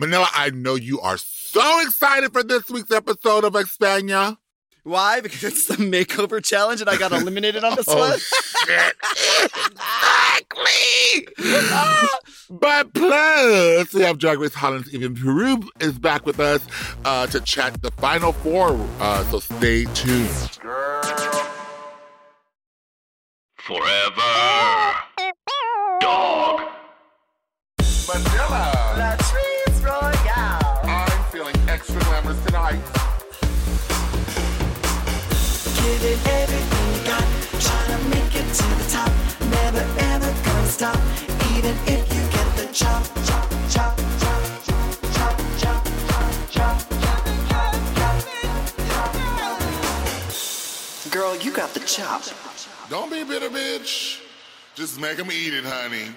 Manila, I know you are so excited for this week's episode of España. Why? Because it's the makeover challenge and I got eliminated on this oh, one? Shit. exactly. but plus, we have Drag Race Holland's Envy Peru is back with us uh, to chat the final four. Uh, so stay tuned. Forever. Dog. Manila, stop. Even if you get the chop, chop, chop, chop, chop, chop, chop, chop. Girl, you got the chop. Don't be bitter, bitch. Just make them eat it, honey.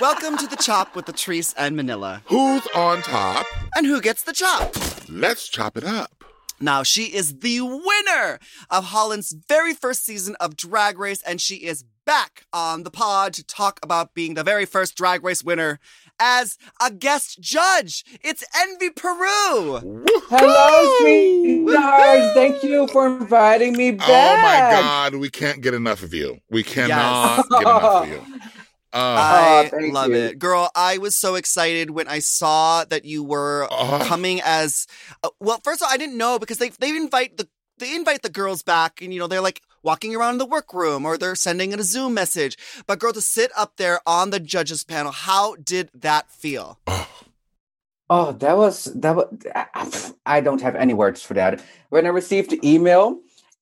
Welcome to the chop with Latrice and Manila. Who's on top? And who gets the chop? Let's chop it up. Now, she is the winner of Holland's very first season of Drag Race, and she is back on the pod to talk about being the very first Drag Race winner as a guest judge. It's Envy Peru. Hello, sweethearts. Thank you for inviting me back. Oh my God, we can't get enough of you. We cannot get enough of you. Uh, I thank love you. it. Girl, I was so excited when I saw that you were Oh. coming as uh, well, first of all, I didn't know because they they invite the they invite the girls back and you know they're like walking around in the workroom or they're sending in a Zoom message. But girl to sit up there on the judges panel, how did that feel? Oh, that was that was. I don't have any words for that. When I received the email,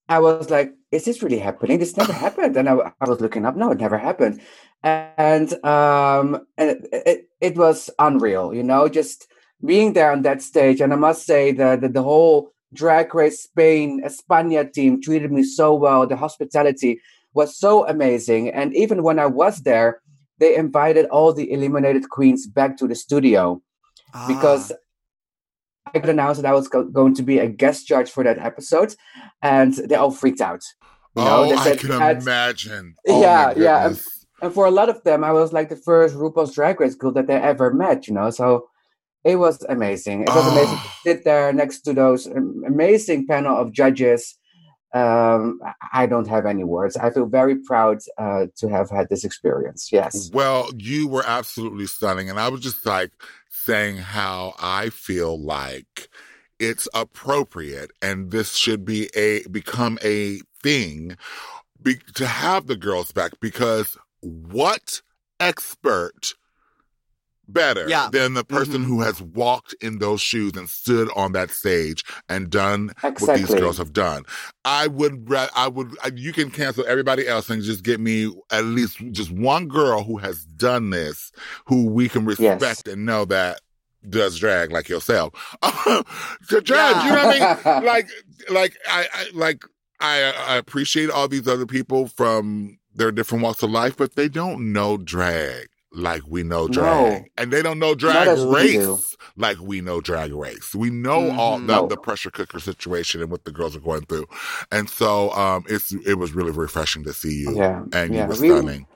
I was like, "Is this really happening? This never happened." And I, I was looking up. No, it never happened. And um, and it, it it was unreal. You know, just being there on that stage. And I must say that the, the whole Drag Race Spain España team treated me so well. The hospitality was so amazing. And even when I was there, they invited all the eliminated queens back to the studio because Ah, I could announce that I was go- going to be a guest judge for that episode, and they all freaked out. You know, oh, they I could can imagine. Oh, Yeah, yeah, goodness. and for a lot of them, I was like the first RuPaul's Drag Race girl that they ever met. You know, so it was amazing. It was amazing to Oh. sit there next to those amazing panel of judges. Um, I- I don't have any words. I feel very proud uh, to have had this experience. Yes. Well, you were absolutely stunning. And I was just like saying how I feel like it's appropriate and this should be a become a thing be, to have the girls back because what expert better Yeah. than the person Mhm. who has walked in those shoes and stood on that stage and done what these girls have done. I would, I would, I- you can cancel everybody else and just get me at least just one girl who has done this, who we can Yes. respect and know that does drag like yourself to judge. You know what I mean? Like, like I, I like I, I appreciate all these other people from their different walks of life, but they don't know drag like we know drag, No. and they don't know drag as we race like we know drag race. We know all Mhm. the, No. the pressure cooker situation and what the girls are going through, and so um, it's it was really refreshing to see you, Yeah. and yeah. you were We- stunning.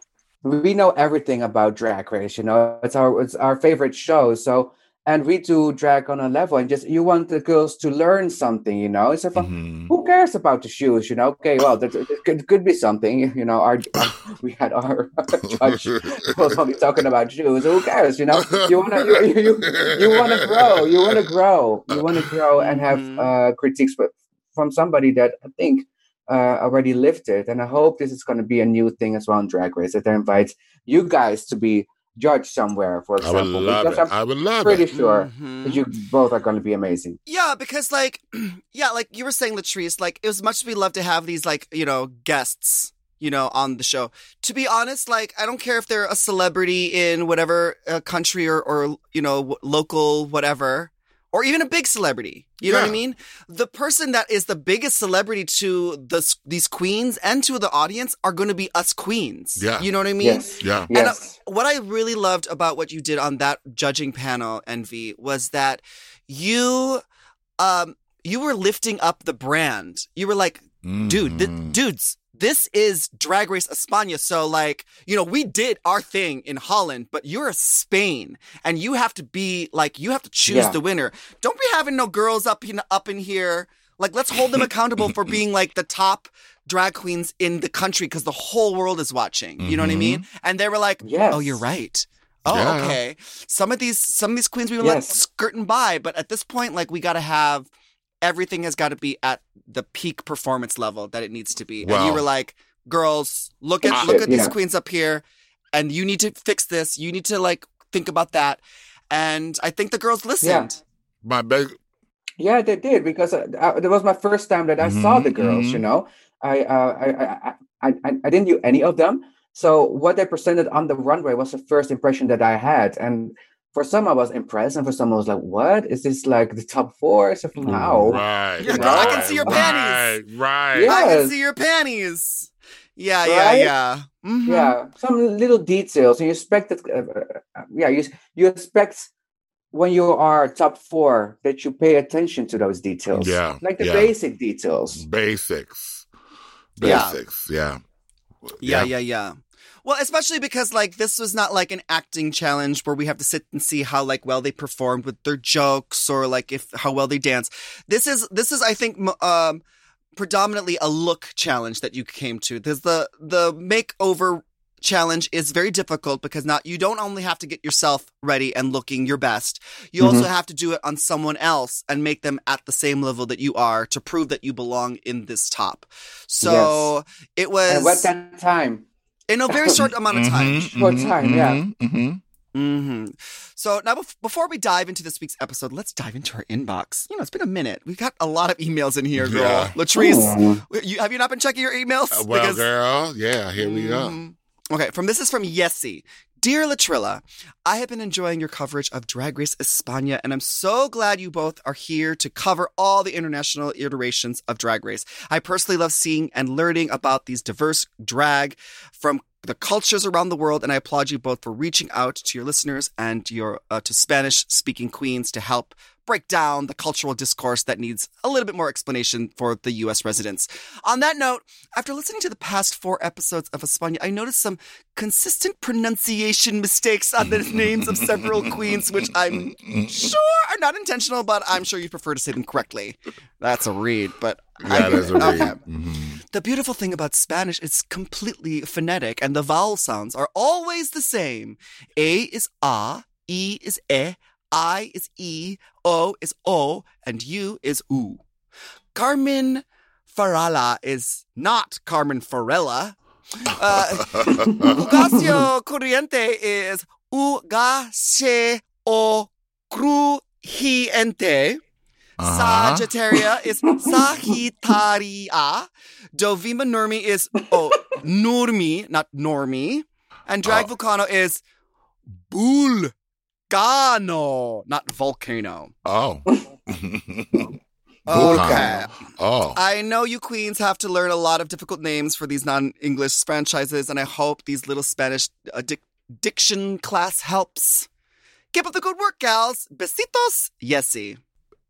we know everything about drag race you know it's our it's our favorite show so and we do drag on a level and just you want the girls to learn something you know so for, Mhm. who cares about the shoes you know okay well that it could, could be something you know our, our- we had our judge was only talking about shoes who cares you know you want to you, you, you want to grow you want to grow you want to grow and have Mhm. uh critiques but from somebody that i think uh, already lived it and i hope this is going to be a new thing as well in drag race that they invite you guys to be judged somewhere for example. I would example love because it. i'm I would love pretty it. sure Mhm. that you both are going to be amazing Yeah, because like, yeah, like you were saying, Latrice, like it was much as we love to have these like you know guests, you know, on the show. To be honest, like I don't care if they're a celebrity in whatever uh, country or or you know w- local whatever, or even a big celebrity. You know what I mean? The person that is the biggest celebrity to the these queens and to the audience are going to be us queens. Yeah. you know what I mean? yes Yeah. And, uh, yes what I really loved about what you did on that judging panel, Envy, was that you um you were lifting up the brand. You were like dude, th- Mhm. dudes, this is Drag Race España. So, like, you know, we did our thing in Holland, but you're Spain, and you have to be like, you have to choose Yeah. the winner. Don't be having no girls up in up in here. Like, let's hold them accountable for being like the top drag queens in the country because the whole world is watching. You know what I mean? And they were like, Yes. "Oh, you're right." Oh, Yeah. okay. Some of these, some of these queens we were Yes. skirting by, but at this point, like, we got to have everything has got to be at the peak performance level that it needs to be. and you were like, girls, look at Ah, look at these yeah. queens up here, and you need to fix this. You need to like think about that. And I think the girls listened. My big Yeah, they did because uh, uh, that was my first time that I saw the Mhm, girls. You mhm. know, I, uh, I, I, I, I, I didn't know any of them. So what they presented on the runway was the first impression that I had, and for some I was impressed, and for some I was like, "What is this? Like the top four? So from how?" Right. Yeah, girl, I can see your panties. Right. Right. Yeah. I can see your panties. Yeah, yeah, Right? yeah. Mhm. Yeah, some little details, and you expect that. Uh, uh, yeah, you you expect when you are top four that you pay attention to those details. Yeah, like the yeah. basic details. Basics. Yeah. Basics. Yeah. Yeah, yeah, yeah. Well, especially because like this was not like an acting challenge where we have to sit and see how like well they performed with their jokes or like if how well they dance. This is this is I think um predominantly a look challenge that you came to. There's the the makeover challenge is very difficult because not you don't only have to get yourself ready and looking your best. You also have to do it on someone else and make them at the same level that you are to prove that you belong in this top. So it was And at that time, in a very short amount of time. Mhm, Short mhm, time, yeah. mhm, mhm. hmm So now, bef- before we dive into this week's episode, let's dive into our inbox. You know, it's been a minute. We've got a lot of emails in here, girl. Yeah. Latrice, you, have you not been checking your emails? Uh, well, Because- girl, yeah, here we go. Mhm. Okay, from this is from Yessie. Dear Latrilla, I have been enjoying your coverage of Drag Race España, and I'm so glad you both are here to cover all the international iterations of Drag Race. I personally love seeing and learning about these diverse drag from the cultures around the world, and I applaud you both for reaching out to your listeners and your uh, to Spanish-speaking queens to help break down the cultural discourse that needs a little bit more explanation for the U.S. residents. On that note, after listening to the past four episodes of España, I noticed some consistent pronunciation mistakes on the names of several queens, which I'm sure are not intentional, but I'm sure you prefer to say them correctly. That's a read, but That is a read. Okay. Mhm. The beautiful thing about Spanish is completely phonetic, and the vowel sounds are always the same. A is a, E is e, I is e, O is o, and U is u. Carmen Farala is not Carmen Farella. Uh, Ugasio Corriente is Hugáceo Crujiente. Uh-huh. Sagitaria is Sagitaria. Dovima Nurmi is oh Nurmi, not Normi. And Drag Oh. Vulcano is Vulcano, not Volcano. Oh. Okay. Oh. I know you queens have to learn a lot of difficult names for these non-English franchises, and I hope these little Spanish uh, dic- diction class helps. Keep up the good work, gals. Besitos, Yesy.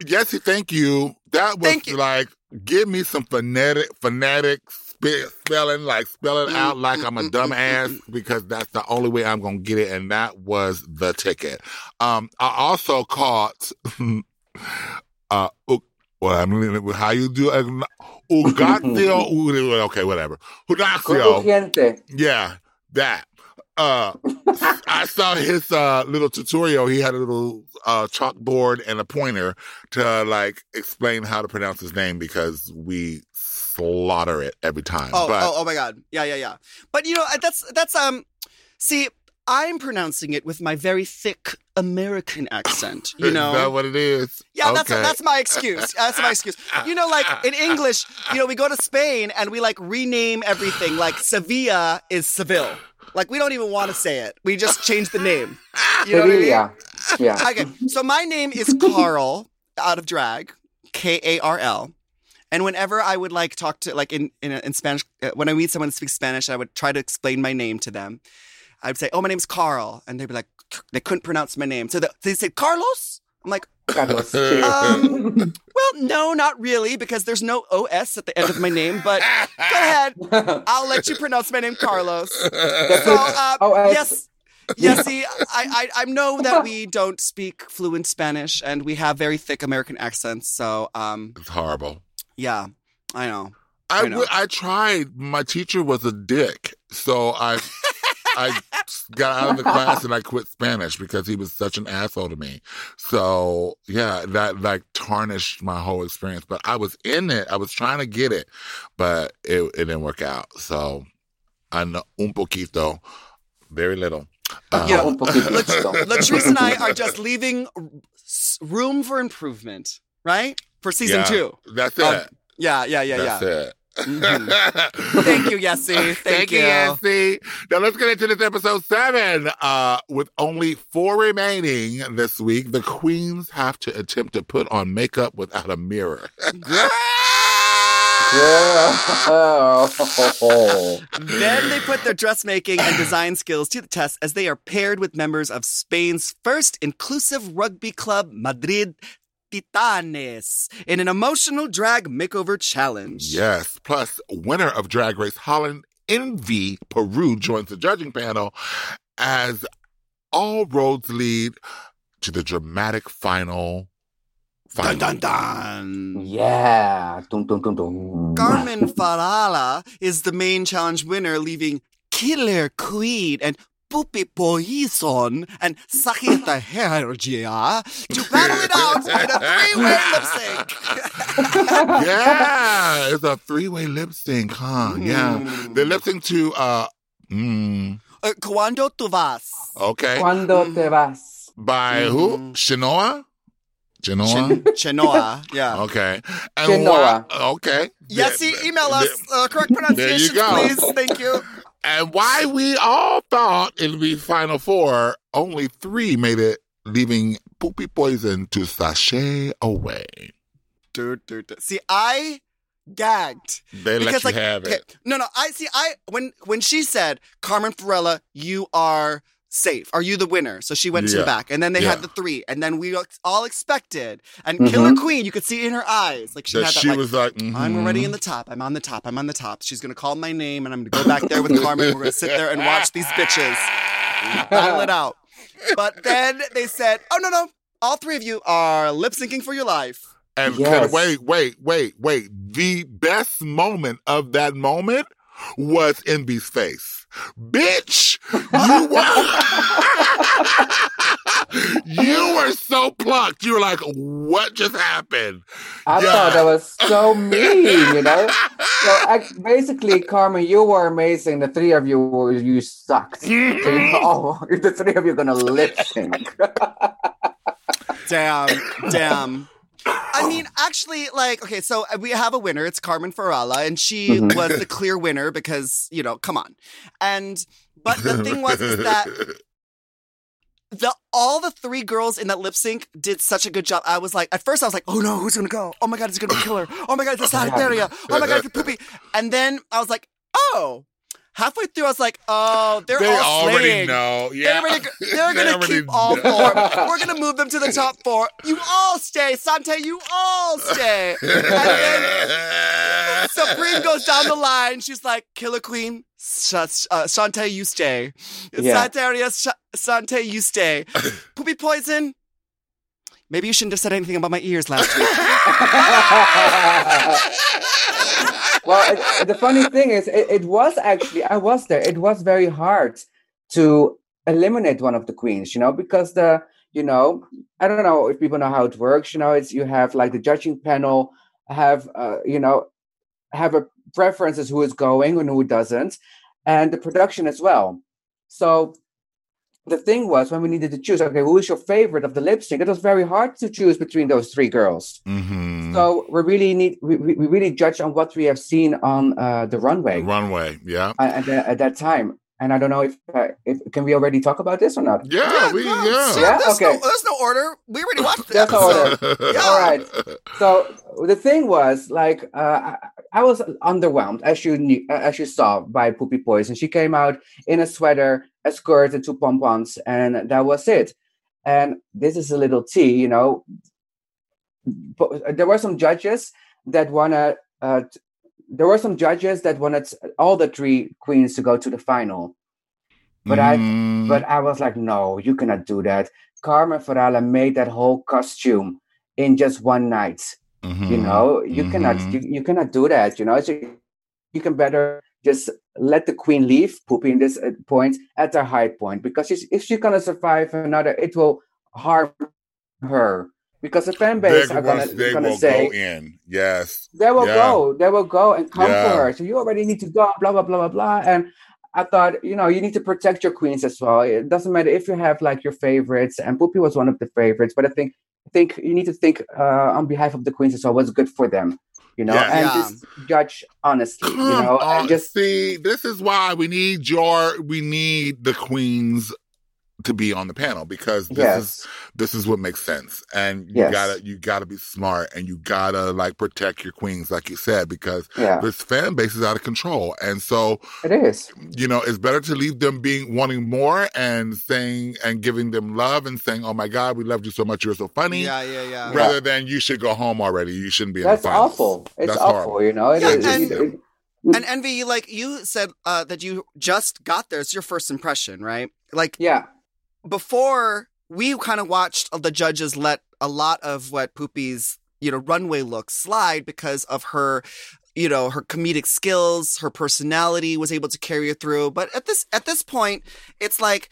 Jesse, thank you. That was Thank you. like, give me some phonetic, phonetic spe- spelling, like spelling it out like I'm a dumbass because that's the only way I'm gonna get it, and that was the ticket. Um, I also caught, uh, u- well, I mean, how you do it? Ugatio, okay, whatever. Ugatio, yeah, that. Uh, I saw his uh little tutorial. He had a little uh chalkboard and a pointer to like explain how to pronounce his name because we slaughter it every time. Oh, but oh, oh my God. Yeah, yeah, yeah. But you know, that's that's um. See, I'm pronouncing it with my very thick American accent. You is know. that what it is? Yeah, that's Okay. that's my excuse. That's my excuse. You know, like in English, you know, we go to Spain and we like rename everything. Like Sevilla is Seville. Like we don't even want to say it. We just change the name. You know what I mean? Sevilla. Yeah. Okay, so my name is Carl out of drag, K A R L. And whenever I would like talk to like in in, in Spanish, uh, when I meet someone who speaks Spanish, I would try to explain my name to them. I'd say, "Oh, my name's Carl," and they'd be like, they couldn't pronounce my name, so they they say Carlos. I'm like, God, it was cheap. Um, well, no, not really, because there's no OS at the end of my name, but go ahead. I'll let you pronounce my name, Carlos. So, uh, OS. yes. Yes, see, I, I I know that we don't speak fluent Spanish and we have very thick American accents. So, um, It's horrible. Yeah, I know. I I know. w- I tried. My teacher was a dick, so I I got out of the class and I quit Spanish because he was such an asshole to me. So yeah, that like tarnished my whole experience. But I was in it. I was trying to get it, but it it didn't work out. So I know un poquito, very little. Uh, Yeah. Un poquito. Latrice and I are just leaving room for improvement, right? For season Yeah. two. That's it. Um, Yeah, yeah, yeah, That's yeah. it. Mhm. Thank you, Yessie. Thank, Thank you, you. Yancy. Now let's get into this episode seven. Uh, with only four remaining this week, the queens have to attempt to put on makeup without a mirror. Then they put their dressmaking and design skills to the test as they are paired with members of Spain's first inclusive rugby club, Madrid Titanes, in an emotional drag makeover challenge. yes. Plus, winner of Drag Race Holland, Envy Peru, joins the judging panel as all roads lead to the dramatic final. Dun final. dun dun. yeah. Dun, dun, dun, dun. Carmen Farala is the main challenge winner, leaving Killer Queen and Pupi Poison and Sagitaria to battle it out in a three-way lip sync. yeah, it's a three-way lip sync, huh? Yeah, Mm. they lip sync to uh, mm, Uh, Cuando tu vas? okay, Cuando te vas? by who? Mhm. Shinoa, Shinoa. Chen- Chenoa, yeah. Okay, and Shinoa. why? Okay, Yes, Yeah, email us uh, correct pronunciations, go. please. Thank you. And why we all thought it'd be final four, only three made it, leaving Pupi Poison to sashay away. Dur, dur, dur. See, I gagged They let because you like have okay, it. no, no. I see. I when when she said Carmen Farella, you are safe. Are you the winner? So she went to the back, and then they Yeah. had the three, and then we all expected. And Mhm. Killer Queen, you could see in her eyes, like she That had that. she like, was like, I'm mhm. already in the top. I'm on the top. I'm on the top. She's gonna call my name, and I'm gonna go back there with Carmen. We're gonna sit there and watch these bitches battle it out. But then they said, "Oh no, no! All three of you are lip syncing for your life." And Yes. can- wait, wait, wait, wait. The best moment of that moment was Envy's face. Bitch, you were You were so plucked. You were like, what just happened? I Yeah. thought that was so mean, you know? So I, basically, Carmen, you were amazing. The three of you, were, you sucked. So you, oh, the three of you are going to lip sync. Damn, damn. I mean, actually, like, okay, so we have a winner. It's Carmen Farala, and she Mhm. was the clear winner because, you know, come on. And, but the thing was, is that the all the three girls in that lip sync did such a good job. I was like, at first I was like, oh no, who's gonna go? Oh my god, it's gonna kill her. Oh my god, it's a Sagitaria. Oh my god, it's a pupi. And then I was like, oh. Halfway through, I was like, oh, they're they all already slaying. know. Yeah. They're, gonna, they're They gonna already keep all know. four. We're gonna move them to the top four. You all stay, Sante. You all stay. And then Supremme goes down the line. She's like, Killer Queen, Sh- uh, Shantae, you stay. Yeah. Santeria, Sh- Shantae, you stay. Pupi Poison. Maybe you shouldn't have said anything about my ears last week. well, it, the funny thing is, it, it was actually, I was there. It was very hard to eliminate one of the queens, you know, because the, you know, I don't know if people know how it works. You know, it's you have like the judging panel have, uh, you know, have a preferences who is going and who doesn't, and the production as well. So the thing was when we needed to choose, okay, who is your favorite of the lip sync? It was very hard to choose between those three girls. Mhm. So we really need we, we we really judge on what we have seen on uh, the runway Runway. Yeah. at, the, at that time. And I don't know if, uh, if can we already talk about this or not. Yeah. we, no, yeah. sure, Yeah? There's, Okay. no, there's no order. We already watched the There's no order. Yeah. All right. So the thing was like uh, I, I was underwhelmed as you knew, uh, as you saw by Pupi Poison. She came out in a sweater, a skirt, and two pompons, and that was it. And this is a little tea, you know. but there were some judges that wanna. Uh, there were some judges that wanted all the three queens to go to the final, but I Mm, but I was like, no, you cannot do that. Carmen Farala made that whole costume in just one night. You mhm, know, you cannot mhm. you, you cannot do that. You know, so you can better just let the queen leave, Pupi, in this uh, point at her high point because she's, if she's gonna survive another, it will harm her because the fan base They're gonna, gonna- they gonna will say go in. Yes. they will Yeah. go, they will go and come Yeah. for her. So you already need to go, blah blah blah blah blah. And I thought, you know, you need to protect your queens as well. It doesn't matter if you have like your favorites, and Pupi was one of the favorites, but I think think you need to think uh, on behalf of the queens as well. What's good for them, you know, Yeah. and Yeah. just judge honestly, you know, on. and just see. This is why we need your. We need the queens to be on the panel because this is this is what makes sense and you Yes. gotta you gotta be smart and you gotta like protect your queens like you said because yeah, this fan base is out of control and so it is. you know it's better to leave them being wanting more and saying and giving them love and saying oh my god we loved you so much you're so funny Yeah, yeah, yeah. Right. rather than you should go home already you shouldn't be in That's the finals. awful. It's That's awful, horrible. you know. It Yeah, is- and- it- it- And Envy, like you said uh, that you just got there. It's your first impression, right? Like yeah, before we kind of watched the judges let a lot of what Pupi's, you know, runway look slide because of her, you know, her comedic skills, her personality was able to carry her through. But at this at this point, it's like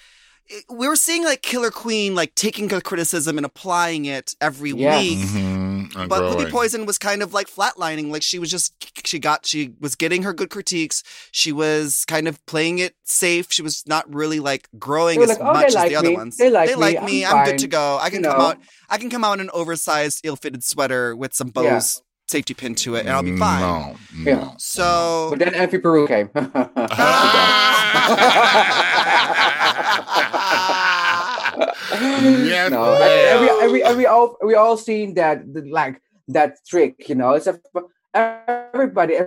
we were seeing like Killer Queen like taking the criticism and applying it every Yes. week. Mhm, and Uh, but Pupi growing. Poison was kind of like flatlining. Like she was just, she got, she was getting her good critiques. She was kind of playing it safe. She was not really like growing as like, "Oh, much as like the other ones. They like me. me. I'm I'm, good to go. I You can know? come out. I can come out in an oversized, ill-fitted sweater with some Yeah. bows safety pin to it, and I'll be fine. no, Yeah. no. So but then Envy Peru came. yes, no, and, and we, and, we, and we all we all seen that like that trick, you know. It's a, everybody.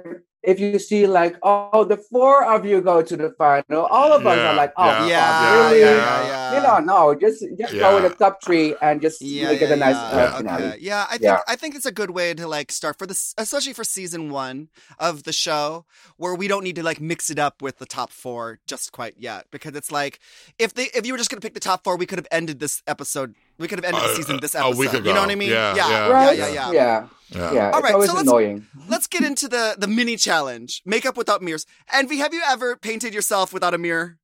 If you see like, oh, the four of you go to the final, all of us are like, oh, yeah, fuck, yeah, really? yeah, yeah. You know, no, just just go with the top three and just yeah, make yeah, it a nice yeah. uh, finale. Okay. Yeah, I think Yeah. I think it's a good way to like start for this, especially for season one of the show, where we don't need to like mix it up with the top four just quite yet, because it's like if they if you were just gonna pick the top four, we could have ended this episode. We could have ended the Uh, season this a episode. week You know what I mean? Yeah, yeah, yeah. yeah, Right? yeah, yeah. yeah, Yeah. yeah. All it's right, so let's- annoying. Let's get into the the mini challenge: makeup without mirrors. Envy, have you ever painted yourself without a mirror?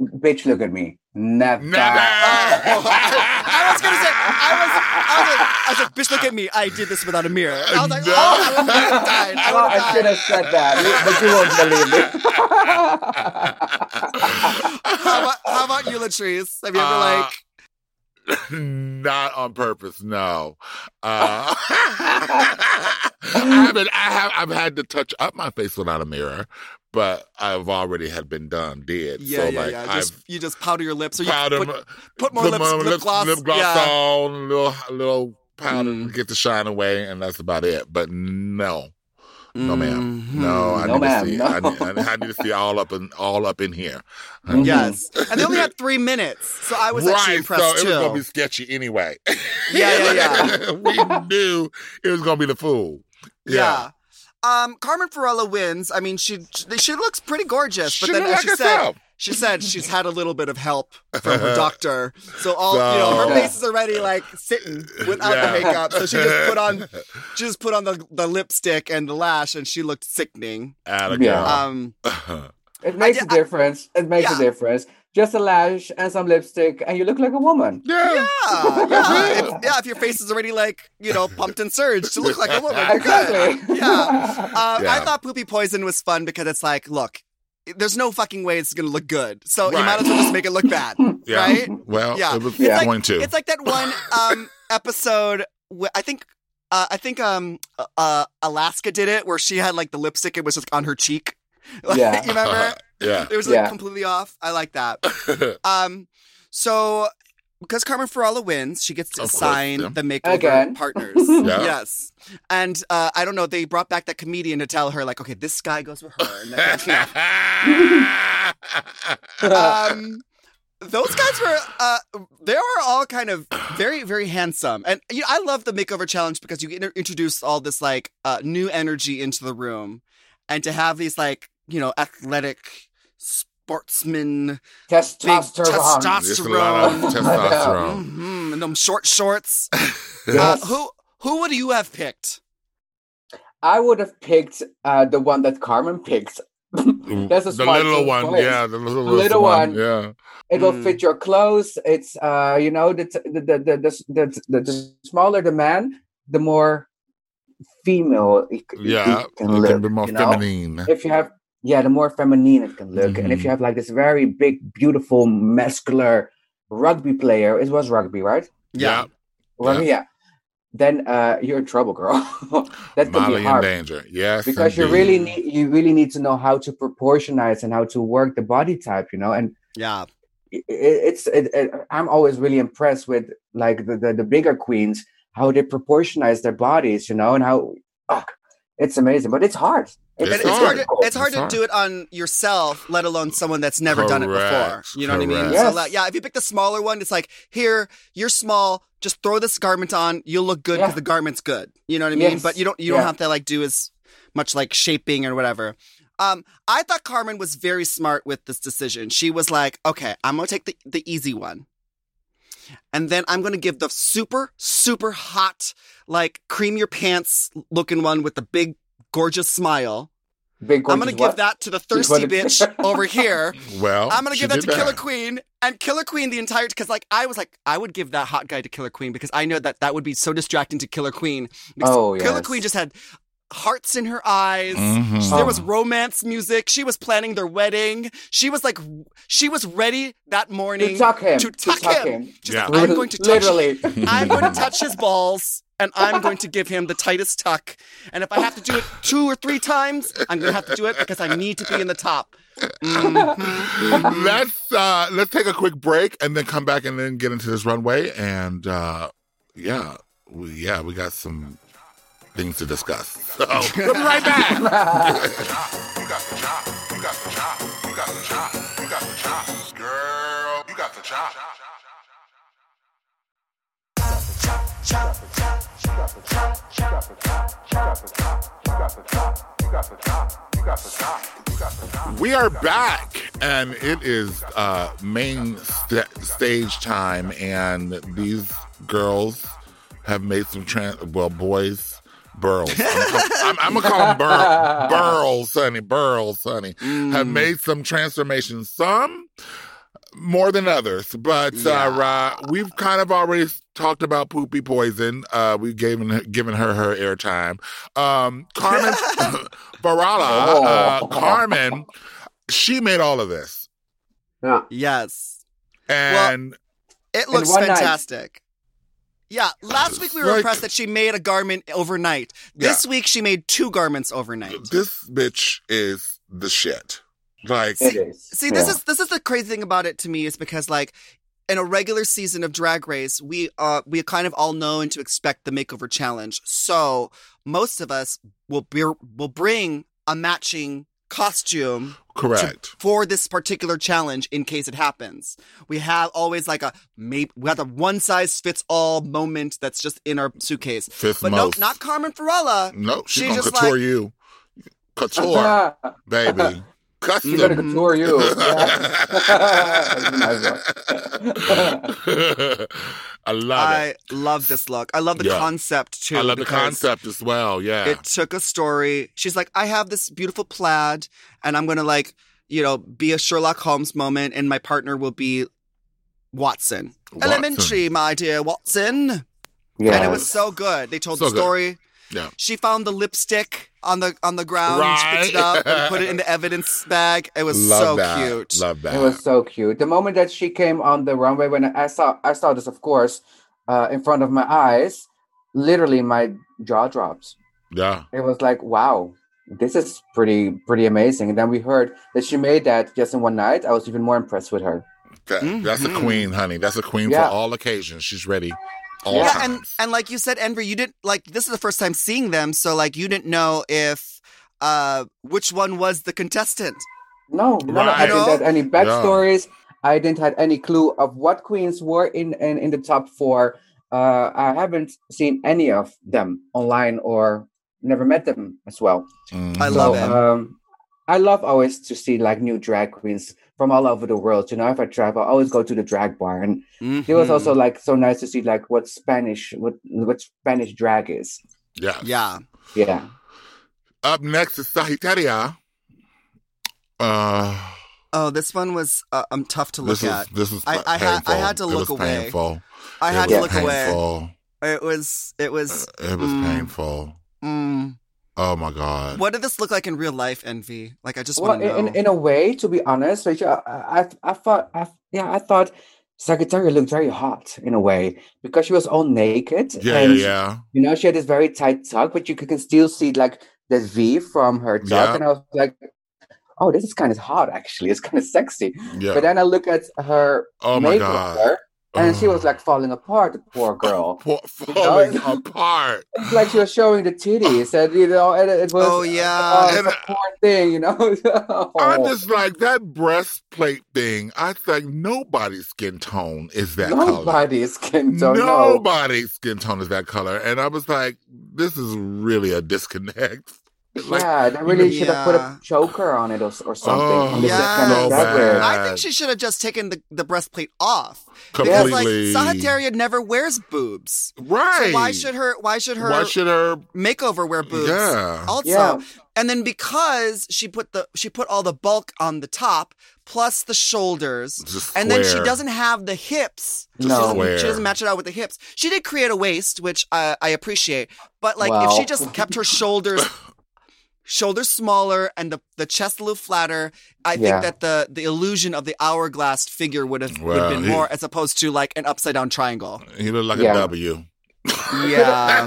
Bitch, look at me. Never. Never. I was gonna say, I was, I was like, I was like, bitch, look at me. I did this without a mirror. I was like, No. oh, I would have died. I Oh, would I should have said that, but you won't believe me. How about, how about you, Latrice? Have you ever Uh, like? Not on purpose, no. Uh, I haven't. I have. I've had to touch up my face without a mirror, but I've already had been done. Did Yeah, so yeah, like yeah. Just you just powder your lips, or you powder, put, put more lips, my lip gloss. lip gloss yeah. on, a little, little powder Mm. to get the shine away, and that's about it. But no, no, ma'am, Mhm. no. I No, need ma'am, to see. no. I, need, I need to see all up in all up in here. Mhm. Yes, and they only had three minutes, so I was actually right, impressed so it too. was gonna be sketchy anyway. Yeah, yeah, yeah. we knew it was gonna be the fool. yeah. Um, Carmen Farella wins. I mean, she she looks pretty gorgeous, but She then as like she said, herself. She said she's had a little bit of help from her doctor. So all you know, her So- face is already like sitting without Yeah. the makeup. So she just put on she just put on the, the lipstick and the lash, and she looked sickening. Atta Yeah. Um, It makes I- a difference. It makes Yeah. a difference. Just a lash and some lipstick, and you look like a woman. yeah. yeah, yeah, if, yeah. If your face is already like you know pumped and surged to look like a woman. Exactly. Yeah. Uh, I thought Pupi Poison was fun because it's like, look, there's no fucking way it's gonna look good. So you might as well just make it look bad, Yeah. right? Well, Yeah. it was Yeah. going to. It's like that one um, episode. Wh- I think. Uh, I think um, uh, Alaska did it where she had like the lipstick. It was just on her cheek. Yeah. you remember? yeah. It was like Yeah. completely off. I like that. Um, so because Carmen Farala wins, she gets to Of course, yeah. the makeover Again. partners. Yeah. Yes, and uh, I don't know. They brought back that comedian to tell her like, okay, this guy goes with her. And that, you know. um, those guys were uh they were all kind of very very handsome and you know, i love the makeover challenge because you inter- introduce all this like uh new energy into the room and to have these like you know athletic sportsmen big Testosterone. Just a lot of testosterone testosterone. hmm and them short shorts uh, who who would you have picked I would have picked uh, the one that Carmen picked. That's a the smart little choice. one, yeah, the little, little one. yeah. It will Mm. fit your clothes. It's uh, you know, the t- the the the, the, the, the, the smaller the man, the more female it, c- it Yeah, can it look. can be more you know? feminine. If you have yeah, the more feminine it can look, and if you have like this very big, beautiful, muscular rugby player, it was rugby, right? Yeah, Rugby, yeah. Then uh, you're in trouble, girl. that can Molly be in hard. danger. Yes, because you really need you really need to know how to proportionize and how to work the body type, you know, and yeah. it, it's it, it, i'm always really impressed with like the, the the bigger queens how they proportionize their bodies you know and how ah, it's amazing but it's hard It's And it's hard. hard. To, it's hard It's to hard. do it on yourself, let alone someone that's never done it before. You know what I mean? Correct. So like, yeah, if you pick the smaller one, it's like here, you're small. Just throw this garment on. You'll look good because Yeah. the garment's good. You know what I mean? Yes. But you don't. You don't have to like do as much like shaping or whatever. Um, I thought Carmen was very smart with this decision. She was like, okay, I'm gonna take the the easy one. And then I'm going to give the super, super hot, like cream your pants looking one with the big, gorgeous smile. big I'm gonna gorgeous give that to the thirsty bitch over here. Well, I'm gonna give that did to Killer Queen and Killer Queen the entire because like I was like I would give that hot guy to Killer Queen because I know that that would be so distracting to Killer Queen. Because Oh, Killer yes. Queen just had hearts in her eyes. Mhm. There was romance music. She was planning their wedding. She was like, she was ready that morning to tuck him To to tuck tuck him. him, She's Yeah. like, I'm going to touch literally I'm going to touch his balls and I'm going to give him the tightest tuck. And if I have to do it two or three times, I'm going to have to do it because I need to be in the top. Mhm. let's uh let's take a quick break and then come back and then get into this runway. And uh yeah we, yeah we got some things to discuss. So we'll be right back we are back and it is uh main st- stage time and these girls have made some trans well boys burls i'm, I'm, I'm gonna call them bur- burls honey burls honey. Have Mm. made some transformations. Some more than others but uh, uh we've kind of already talked about pupi poison uh we've given given her her airtime um carmen Barala, uh, Oh. carmen she made all of this yeah. Yes. and It looks one night. fantastic. Yeah, last week we were Like- impressed that she made a garment overnight. This week she made two garments overnight. this bitch is the shit like it is See, this Yeah. is this is the crazy thing about it to me is because like in a regular season of Drag Race, we uh we kind of all know and to expect the makeover challenge. So most of us will be, will bring a matching costume to- correct for this particular challenge in case it happens. We have always like a maybe we have a one size fits all moment that's just in our suitcase. fifth But no, most not Carmen Farala. no she's she gonna just couture like- you couture baby custom She better mm-hmm. couture you. Yeah. You I love it. I it. love this look. I love the Yeah. concept too. I love the concept as well. Yeah. It took a story. She's like, I have this beautiful plaid, and I'm gonna like, you know, be a Sherlock Holmes moment, and my partner will be Watson. Watson. Elementary, my dear Watson. yeah. And it was so good. They told So the good. Story. Yeah. She found the lipstick on the on the ground. She picked it up and put it in the evidence bag. It was love so that. cute. Love that. It was so cute. The moment that she came on the runway, when I saw, I saw this, of course, uh, in front of my eyes. Literally, my jaw dropped. yeah. It was like, wow, this is pretty, pretty amazing. And then we heard that she made that just in one night. I was even more impressed with her. That- That's a Mhm. queen, honey. That's a queen Yeah. for all occasions. She's ready. All Yeah, Yeah, and and like you said, Envy, you didn't like this is the first time seeing them, so like you didn't know if uh which one was the contestant. No, no, no, I didn't have any backstories. I didn't have any clue of what queens were in in, in the top four. Uh, I haven't seen any of them online or never met them as well. Mhm. I love so, it. Um, I love always to see like new drag queens from all over the world. You know, if I travel, I always go to the drag bar, and it was also like so nice to see like what Spanish what what Spanish drag is. Yeah, yeah. Yeah, Up next is Sagitaria. Uh, Oh, this one was uh, um tough to this look is at. this is I- I had- I had to It look was away. Painful. I It had was to look away. It was it was It was Mm. painful. mm. Oh my god. What did this look like in real life, Envy? Like I just well, want to know. in in a way, to be honest, like, I, I I thought I, yeah I thought Sagitaria looked very hot in a way because she was all naked Yeah, and yeah, yeah. you know she had this very tight tuck, but you could- can still see like the V from her tuck, Yeah. and I was like. Oh, this is kind of hot, actually. It's kind of sexy. Yeah. But then I look at her oh my makeover, god. And she was like falling apart. The poor girl. Know, falling it's- apart. It's like she was showing the titties, and you know, and it was Oh, yeah. oh, And- a poor thing, you know. I Oh, just like that breastplate thing. I think nobody's skin tone is that color. nobody's skin tone. No. Nobody's skin tone is that color. And I was like, this is really a disconnect. Like, yeah, they really should have put a choker on it or, or something. Oh, yeah. so I think she should have just taken the, the breastplate off. completely. Because like Sagitaria never wears boobs. Right. So why should her why should her Why should her? makeover wear boobs? Yeah. Also, Yeah. and then because she put the she put all the bulk on the top plus the shoulders, and then she doesn't have the hips. No. She doesn't, she doesn't match it out with the hips. She did create a waist, which uh, I appreciate. But like, if she just kept her shoulders, shoulders smaller and the, the chest a little flatter, I think that the the illusion of the hourglass figure would have would Well, have been he- more as opposed to like an upside down triangle. He looked like Yeah. a W. Yeah.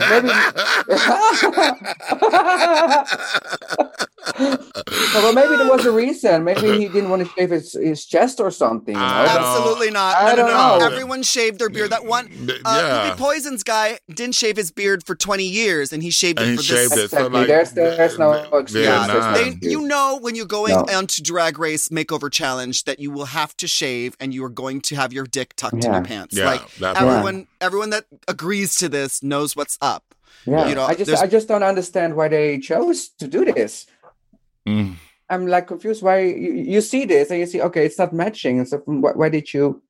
well, maybe there was a reason. Maybe he didn't want to shave his, his chest or something. You know? I Absolutely not. I No, no, don't no. know. Everyone shaved their beard. That one, Th- uh, yeah. Pupi Poison's guy didn't shave his beard for 20 years, and he shaved And it he for shaved this. it. So like, There's- there's no excuse. Yeah, There's not. They, you know, when you're going No. onto Drag Race Makeover Challenge, that you will have to shave, and you are going to have your dick tucked in your pants. Yeah, like that's everyone, everyone that agrees to this knows what's up. Yeah, You know, I just there's- I just don't understand why they chose to do this. Mm. I'm like confused why you, you see this and you see okay it's not matching and so from why, why did you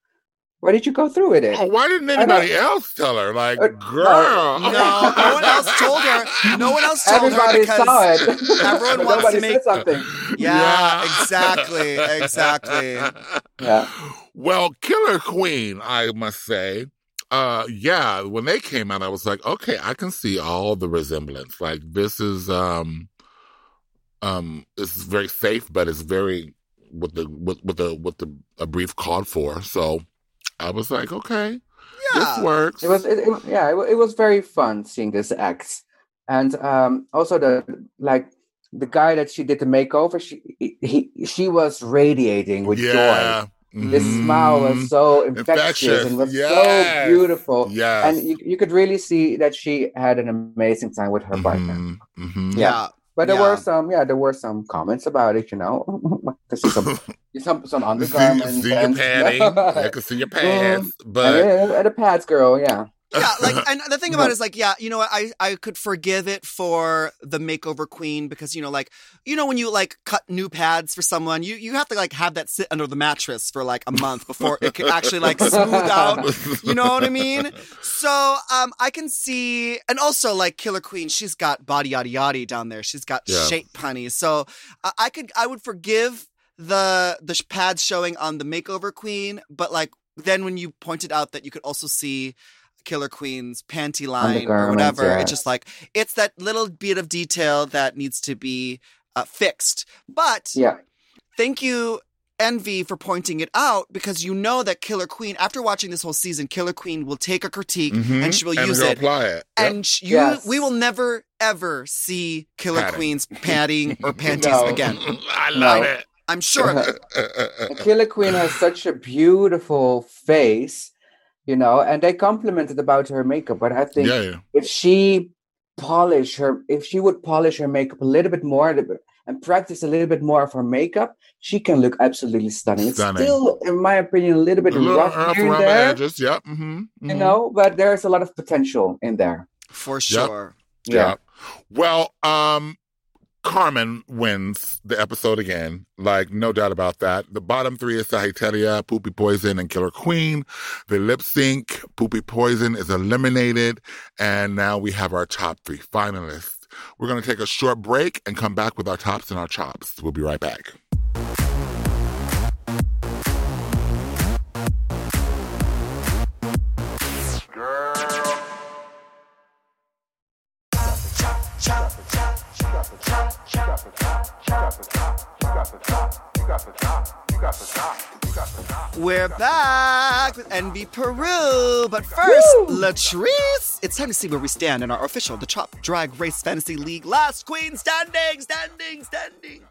why did you go through with it? Oh, why didn't anybody else tell her? Like, Uh, girl. No, no one else told her. No one else told her Everybody because saw it. everyone But wants to nobody make- said something. Yeah, exactly, exactly. Yeah. Well, Killer Queen, I must say. Uh yeah, when they came out, I was like, okay, I can see all the resemblance. Like this is um um it's very safe, but it's very with the with with the with the a brief called for. So I was like, okay, this works. It was it, it- yeah it, it was very fun seeing this act and um also the like the guy that she did the makeover she he she was radiating with joy. Yeah. His smile was so infectious, Infectious, and was yes. so beautiful. Yes. And you, you could really see that she had an amazing time with her partner. Mhm, mhm. Yeah. But there Yeah. were some, yeah, there were some comments about it, you know. to see some, some, some undergarments. see your and- padding. I can see your pants, but and, and the pads, girl, yeah. Yeah, like, and the thing about it is, like, yeah, you know what? I I could forgive it for the makeover queen because you know, like, you know, when you like cut new pads for someone, you you have to like have that sit under the mattress for like a month before it can actually like smooth out. You know what I mean? So, um, I can see, and also like Killer Queen, she's got body yada yada down there. She's got Yeah. shape honey. So, I, I could, I would forgive the the pads showing on the makeover queen, but like then when you pointed out that you could also see Killer Queen's panty line or whatever, yeah. it's just like it's that little bit of detail that needs to be uh, fixed. But Yeah. thank you envy for pointing it out because you know that killer queen after watching this whole season killer queen will take a critique Mhm. and she will and use it apply it. Yep. and you Yes. we will never ever see killer Padding. queen's padding or panties No. again I love No. it. i'm sure of it And Killer Queen has such a beautiful face, you know, and they complimented about her makeup. But I think yeah, yeah. if she polish her, if she would polish her makeup a little bit more, and practice a little bit more of her makeup, she can look absolutely stunning. It's still, in my opinion, a little bit A little rough rough here and around the there, edges. Yep. hmm you know, but there's a lot of potential in there. For sure. Yeah. Well, um, Carmen wins the episode again. Like, no doubt about that. The bottom three is Sagitaria, Pupi Poison, and Killer Queen. The lip sync, Pupi Poison is eliminated. And now we have our top three finalists. We're going to take a short break and come back with our tops and our chops. We'll be right back. With Envy Peru, but first, Latrice, it's time to see where we stand in our official The Chop Drag Race Fantasy League Last Queen standing, standing, standing.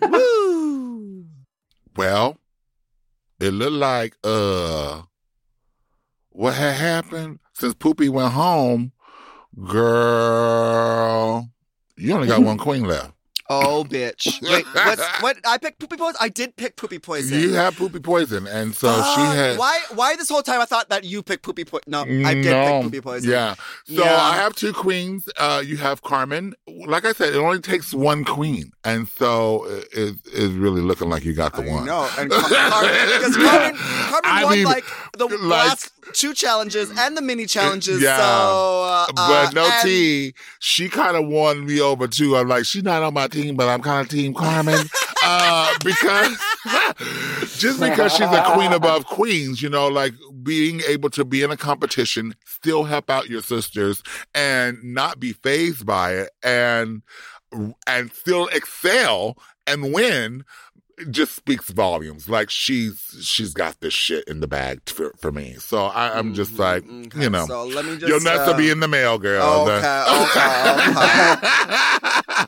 Woo! Well, it looked like uh what had happened since Pupi went home, girl. You only got one queen left. Oh, bitch. Wait, what? What? I picked Pupi Poison. I did pick Pupi Poison. You have Pupi Poison, and so she Fuck. had. Why? Why this whole time I thought that you picked Pupi Poison? No, I did no, pick Pupi Poison. Yeah. So Yeah. I have two queens. Uh, you have Carmen. Like I said, it only takes one queen, and so it it is really looking like you got the I one. No, and Car- Car- because Carmen, Carmen I won mean, like the like- last two challenges and the mini challenges. Yeah. so, uh, But no and- T, she kind of won me over too. I'm like, she's not on my team, but I'm kind of team Carmen. uh, because just because she's a queen above queens, you know, like being able to be in a competition, still help out your sisters and not be phased by it and, and still excel and win just speaks volumes. Like she's, she's got this shit in the bag for, for me. So I, I'm just like, Mhm, okay, you know, So let me just. You'll never uh, be in the mail, girl. Okay,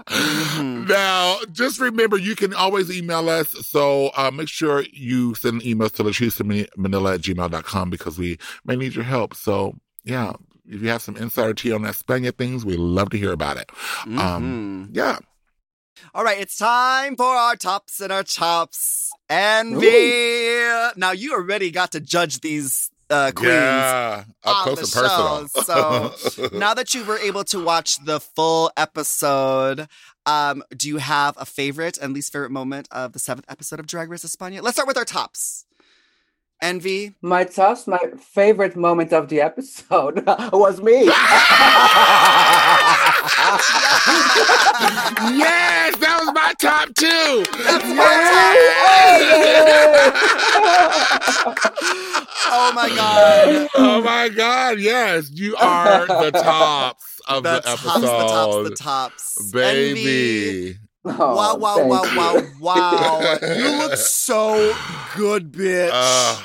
Mhm. now, just remember, you can always email us. So uh, make sure you send emails to latricemanila at gmail.com because we may need your help. So, yeah, if you have some insider tea on that Spaniard things, we love to hear about it. Um, Mhm. yeah. All right, it's time for our tops and our chops. Envy. Now you already got to judge these uh, queens. Yeah. Up on close the and personal. show, now that you were able to watch the full episode, um, do you have a favorite and least favorite moment of the seventh episode of Drag Race España? Let's start with our tops. Envy. My tops, my favorite moment of the episode was me. yes, that was my top two. Oh my god. oh my God! Yes, you are the tops of The the, tops, episode, the tops, the tops. Baby. Oh, Wow, wow, thank wow, you. wow, wow. You look so good, bitch. Uh,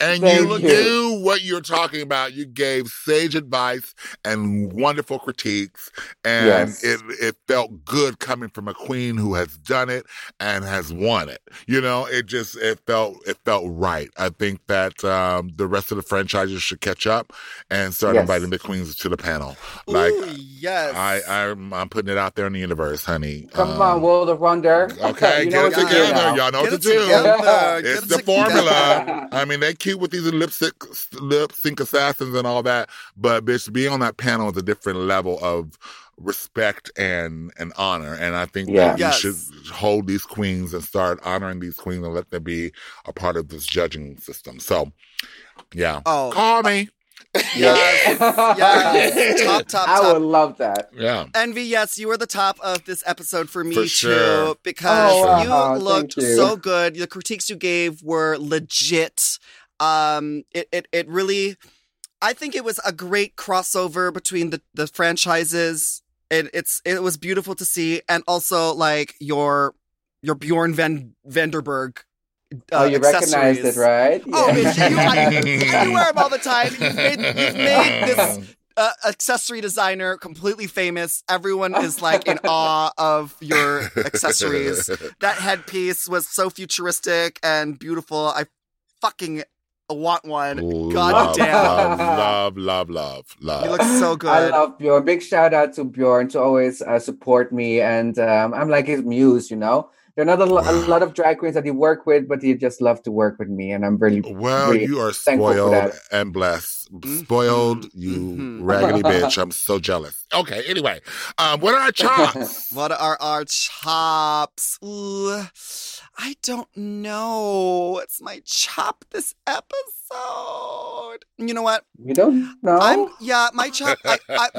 and Thank you you. knew what you're talking about. You gave sage advice and wonderful critiques, and Yes. it it felt good coming from a queen who has done it and has won it. You know, it just it felt it felt right. I think that um, the rest of the franchises should catch up and start Yes. inviting the queens to the panel. Like Ooh, yes. I, I'm, I'm putting it out there in the universe, honey. Come Um, on, World of Wonder. Okay, You get it what to do together. Y'all know Get what it to do. together. Get It's it the together. formula. I mean, they cute with these lip sync, lip sync assassins and all that, but bitch, being on that panel is a different level of respect and and honor. And I think Yeah. that you Yes. should hold these queens and start honoring these queens and let them be a part of this judging system. So, yeah, Oh, call me. yes. yes. Top, top, top. I would love that. Yeah. Envy, yes, you were the top of this episode for me For too, because Oh, wow. you uh-huh. Thank looked you. so good. The critiques you gave were legit. Um, it, it, it really, I think it was a great crossover between the, the franchises. It, it's, it was beautiful to see. And also like your, your Bjorn Van, Vanderberg. Uh, oh, you recognized it, right? Oh, Yeah. bitch, you, I, you wear them all the time. You've made, you've made this uh, accessory designer completely famous. Everyone is like in awe of your accessories. That headpiece was so futuristic and beautiful. I fucking want one. Love, God damn. Love, love, love, love, love. You look so good. I love Bjorn. Big shout out to Bjorn to always uh, support me, and um, I'm like his muse. You know, there are not a, lo- a lot of drag queens that he work with, but he just love to work with me, and I'm really Well, really you are thankful for spoiled that. and blessed. Mhm, Spoiled, you mhm. raggedy bitch. I'm so jealous. Okay, anyway, um, what are our chops? What are our chops? Ooh, I don't know. What's my chop this episode? You know what? You don't know? I'm yeah, my chop. I, I,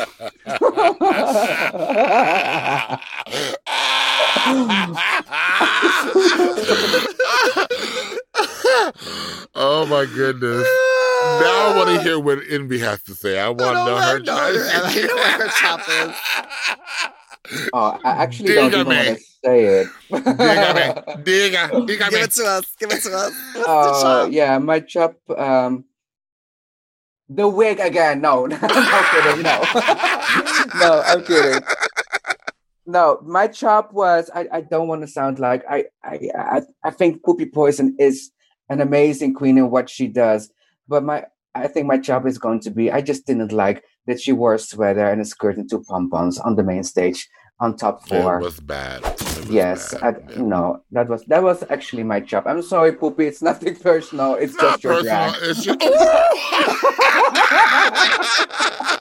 oh my goodness. Now I want to hear what Envy has to say. I want to don't know her know. I know what her chop is. Oh, I actually don't even want to say it. Dígame, diga, dígame. give it to us. Give it to us. What's Uh, yeah, my chop. Um, the wig again. No, no, I'm kidding. No, no, I'm kidding. No, my chop was. I, I don't want to sound like I, I. I I think Pupi Poison is an amazing queen in what she does, but my. I think my chop is going to be. I just didn't like that she wore a sweater and a skirt and two pompons on the main stage on top four. It was bad. It was Yes, I. Yeah. no, that was that was actually my job. I'm sorry, Pupi. It's nothing personal. It's, It's not just your personal. drag. It's just.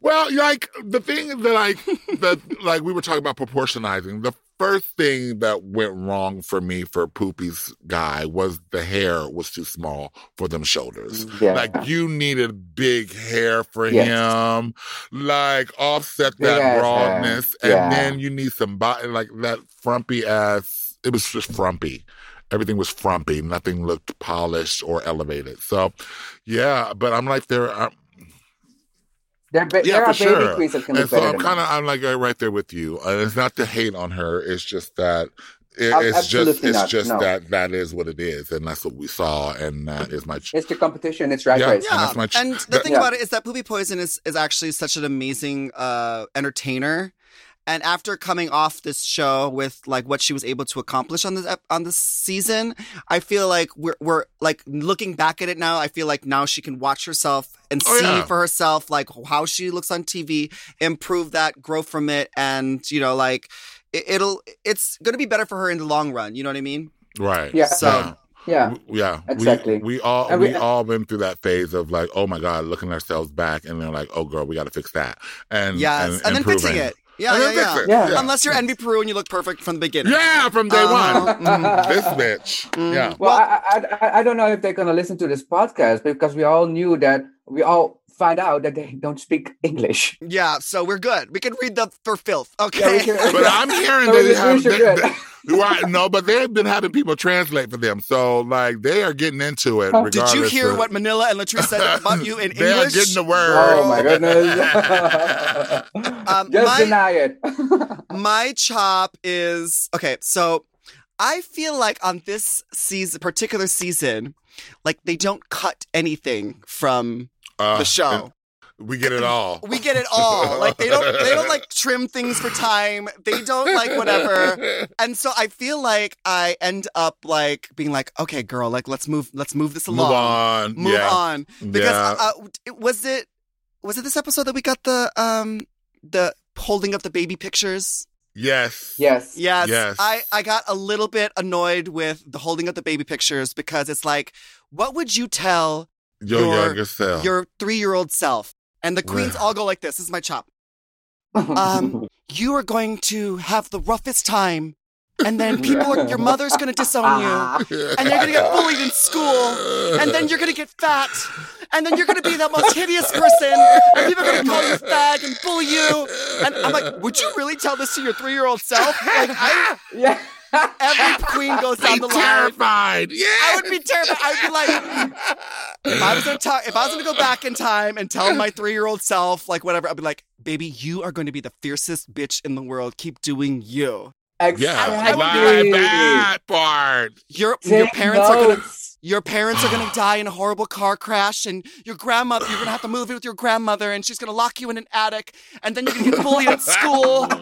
well, like the thing that like that like we were talking about proportionizing. The first thing that went wrong for me for Pupi's guy was the hair was too small for them shoulders. Yeah, Like you needed big hair for Yes. him, like offset that ass hair. broadness, and Yeah. then you need some body like that frumpy ass. It was just frumpy. Everything was frumpy. Nothing looked polished or elevated. So, yeah, but I'm like there. I'm, there, ba- yeah, there are for baby sure. queens that can and so I'm kind of. I'm like right there with you. And it's not to hate on her. It's just that. It, Ab- it's just it's not, just no. that that is what it is, and that's what we saw, and that is my It's the competition. It's right, Yeah. right. And that's my ch- and the that- thing Yeah. about it is that Pupi Poison is is actually such an amazing uh entertainer. And after coming off this show with like what she was able to accomplish on this on this season, I feel like we're we're like looking back at it now. I feel like now she can watch herself and Oh, see yeah. for herself like how she looks on TV, improve that, grow from it, and you know like it, it'll it's gonna be better for her in the long run. You know what I mean? right. Yeah. So- Yeah, W- yeah, We- Exactly. We, all we, we- all been through that phase of like, oh my god, looking ourselves back, and then like, oh girl, we got to fix that, and Yes, and, then fixing improving. it. Yeah, yeah, yeah. Yeah. Unless you're Envy Peru and you look perfect from the beginning. yeah, from day Uh-huh. one. Mhm. This bitch, Mhm. yeah. Well, I, I I I don't know if they're gonna listen to this podcast because we all knew that we all find out that they don't speak English. Yeah, so we're good. We can read the for filth. Okay. we can- But I'm hearing So they have we They, they, right, no, but they've been having people translate for them, so like they are getting into it. Did Did you hear of- what Manila and Latrice said about you in English? They're getting the word. Oh my goodness! Um, Just my- deny it. My chop is okay. So I feel like on this season, particular season, like they don't cut anything from Uh, the show. We get it all. We get it all. Like they don't they don't like trim things for time. They don't like whatever. And so I feel like I end up like being like, okay, girl, like let's move let's move this along. Move on. Move yeah. on. Because yeah. uh, it, was it was it this episode that we got the um the holding up the baby pictures? yes. yes. Yes. Yes. I, I got a little bit annoyed with the holding up the baby pictures because it's like, what would you tell Your, your- younger self. your three year old self? And the queens all go like this. This is my chop. Um, you are going to have the roughest time, and then people are, your mother's going to disown you, and you're going to get bullied in school, and then you're going to get fat, and then you're going to be the most hideous person, and people are going to call you fag and bully you. And I'm like, would you really tell this to your three year old self? Like, I, yeah. every queen goes down Be the line. terrified. Yeah. I would be terrified. I'd be like, if I was gonna talk, if I was gonna go back in time and tell my three year old self, like whatever, I'd be like, baby, you are going to be the fiercest bitch in the world. Keep doing you. Yeah, Exactly. like that part. Your your Take parents are gonna notes. Your parents are gonna die in a horrible car crash, and your grandmother, you're gonna have to move in with your grandmother, and she's gonna lock you in an attic, and then you're gonna get bullied at school.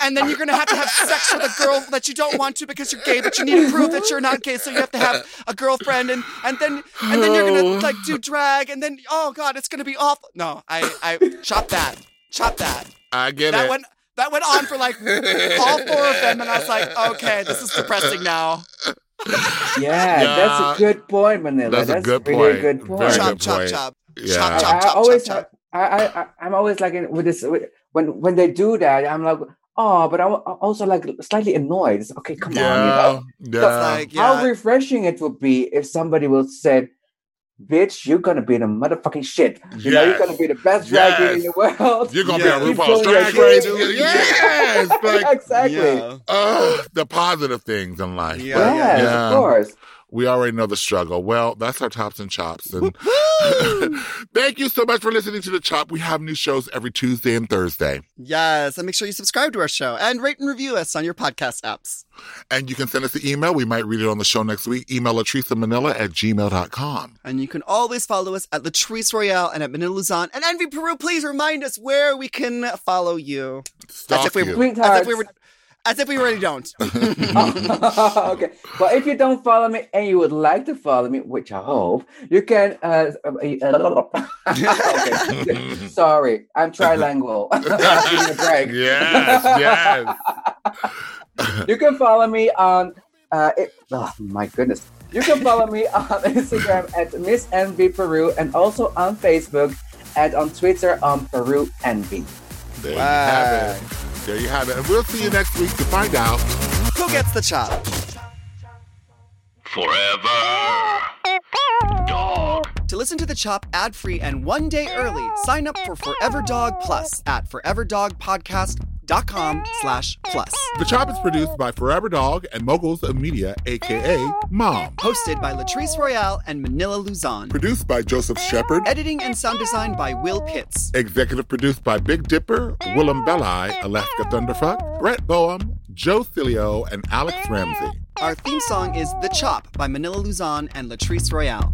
And then you're gonna have to have sex with a girl that you don't want to because you're gay, but you need to prove that you're not gay, so you have to have a girlfriend, and and then and then you're gonna like do drag, and then oh god, it's gonna be awful. No, I I chop that, chop that. I get That it. went that went on for like all four of them, and I was like, okay, this is depressing now. Yeah, Yeah. that's a good point, Manila. That's That's, a good really point. a good Very point. good chop, chop, point. chop. Yeah. Chop, I, chop, I chop, always, chop, chop. I, I, I, I'm always like in, with this with, when when they do that, I'm like, oh, but I'm also like slightly annoyed. It's, okay, come on, you know. yeah, yeah. like, How refreshing it would be if somebody will say, "Bitch, you're gonna be the motherfucking shit. You know, you're gonna be the best drag queen in the world. You're gonna Yeah. be You on RuPaul's Drag Race. shit. Yes, like exactly. Yeah. uh, the positive things in life. Yeah. Yes, yeah. of course. We already know the struggle. Well, that's our tops and chops. And thank you so much for listening to the Chop. We have new shows every Tuesday and Thursday. Yes, and make sure you subscribe to our show and rate and review us on your podcast apps. And you can send us an email. We might read it on the show next week. Email Latrice Manila at gmail.com. And you can always follow us at Latrice Royale and at Manila Luzon. And Envy Peru, please remind us where we can follow you. Stalk if we- you. As Sweethearts. if we were as if we already don't. okay. Well, if you don't follow me and you would like to follow me, which I hope, you can. Uh, uh, okay. Sorry, I'm trilingual. I'm a break. Yes, yes. You can follow me on. Uh, it, oh my goodness. You can follow me on Instagram at Miss Envy Peru and also on Facebook and on Twitter on Peru Envy. There you have it. There you have it. And we'll see you next week to find out. Who gets the chop? Forever. Dog. To listen to the chop ad-free and one day early, sign up for Forever Dog Plus at foreverdogpodcast.com slash plus. The Chop is produced by Forever Dog and Moguls of Media, aka Mom. Hosted by Latrice Royale and Manila Luzon. Produced by Joseph Shepard. Editing and sound design by Will Pitts. Executive produced by Big Dipper, Willam Belli, Alaska Thunderfuck, Brett Boehm, Joe Cilio, and Alex Ramsey. Our theme song is The Chop by Manila Luzon and Latrice Royale.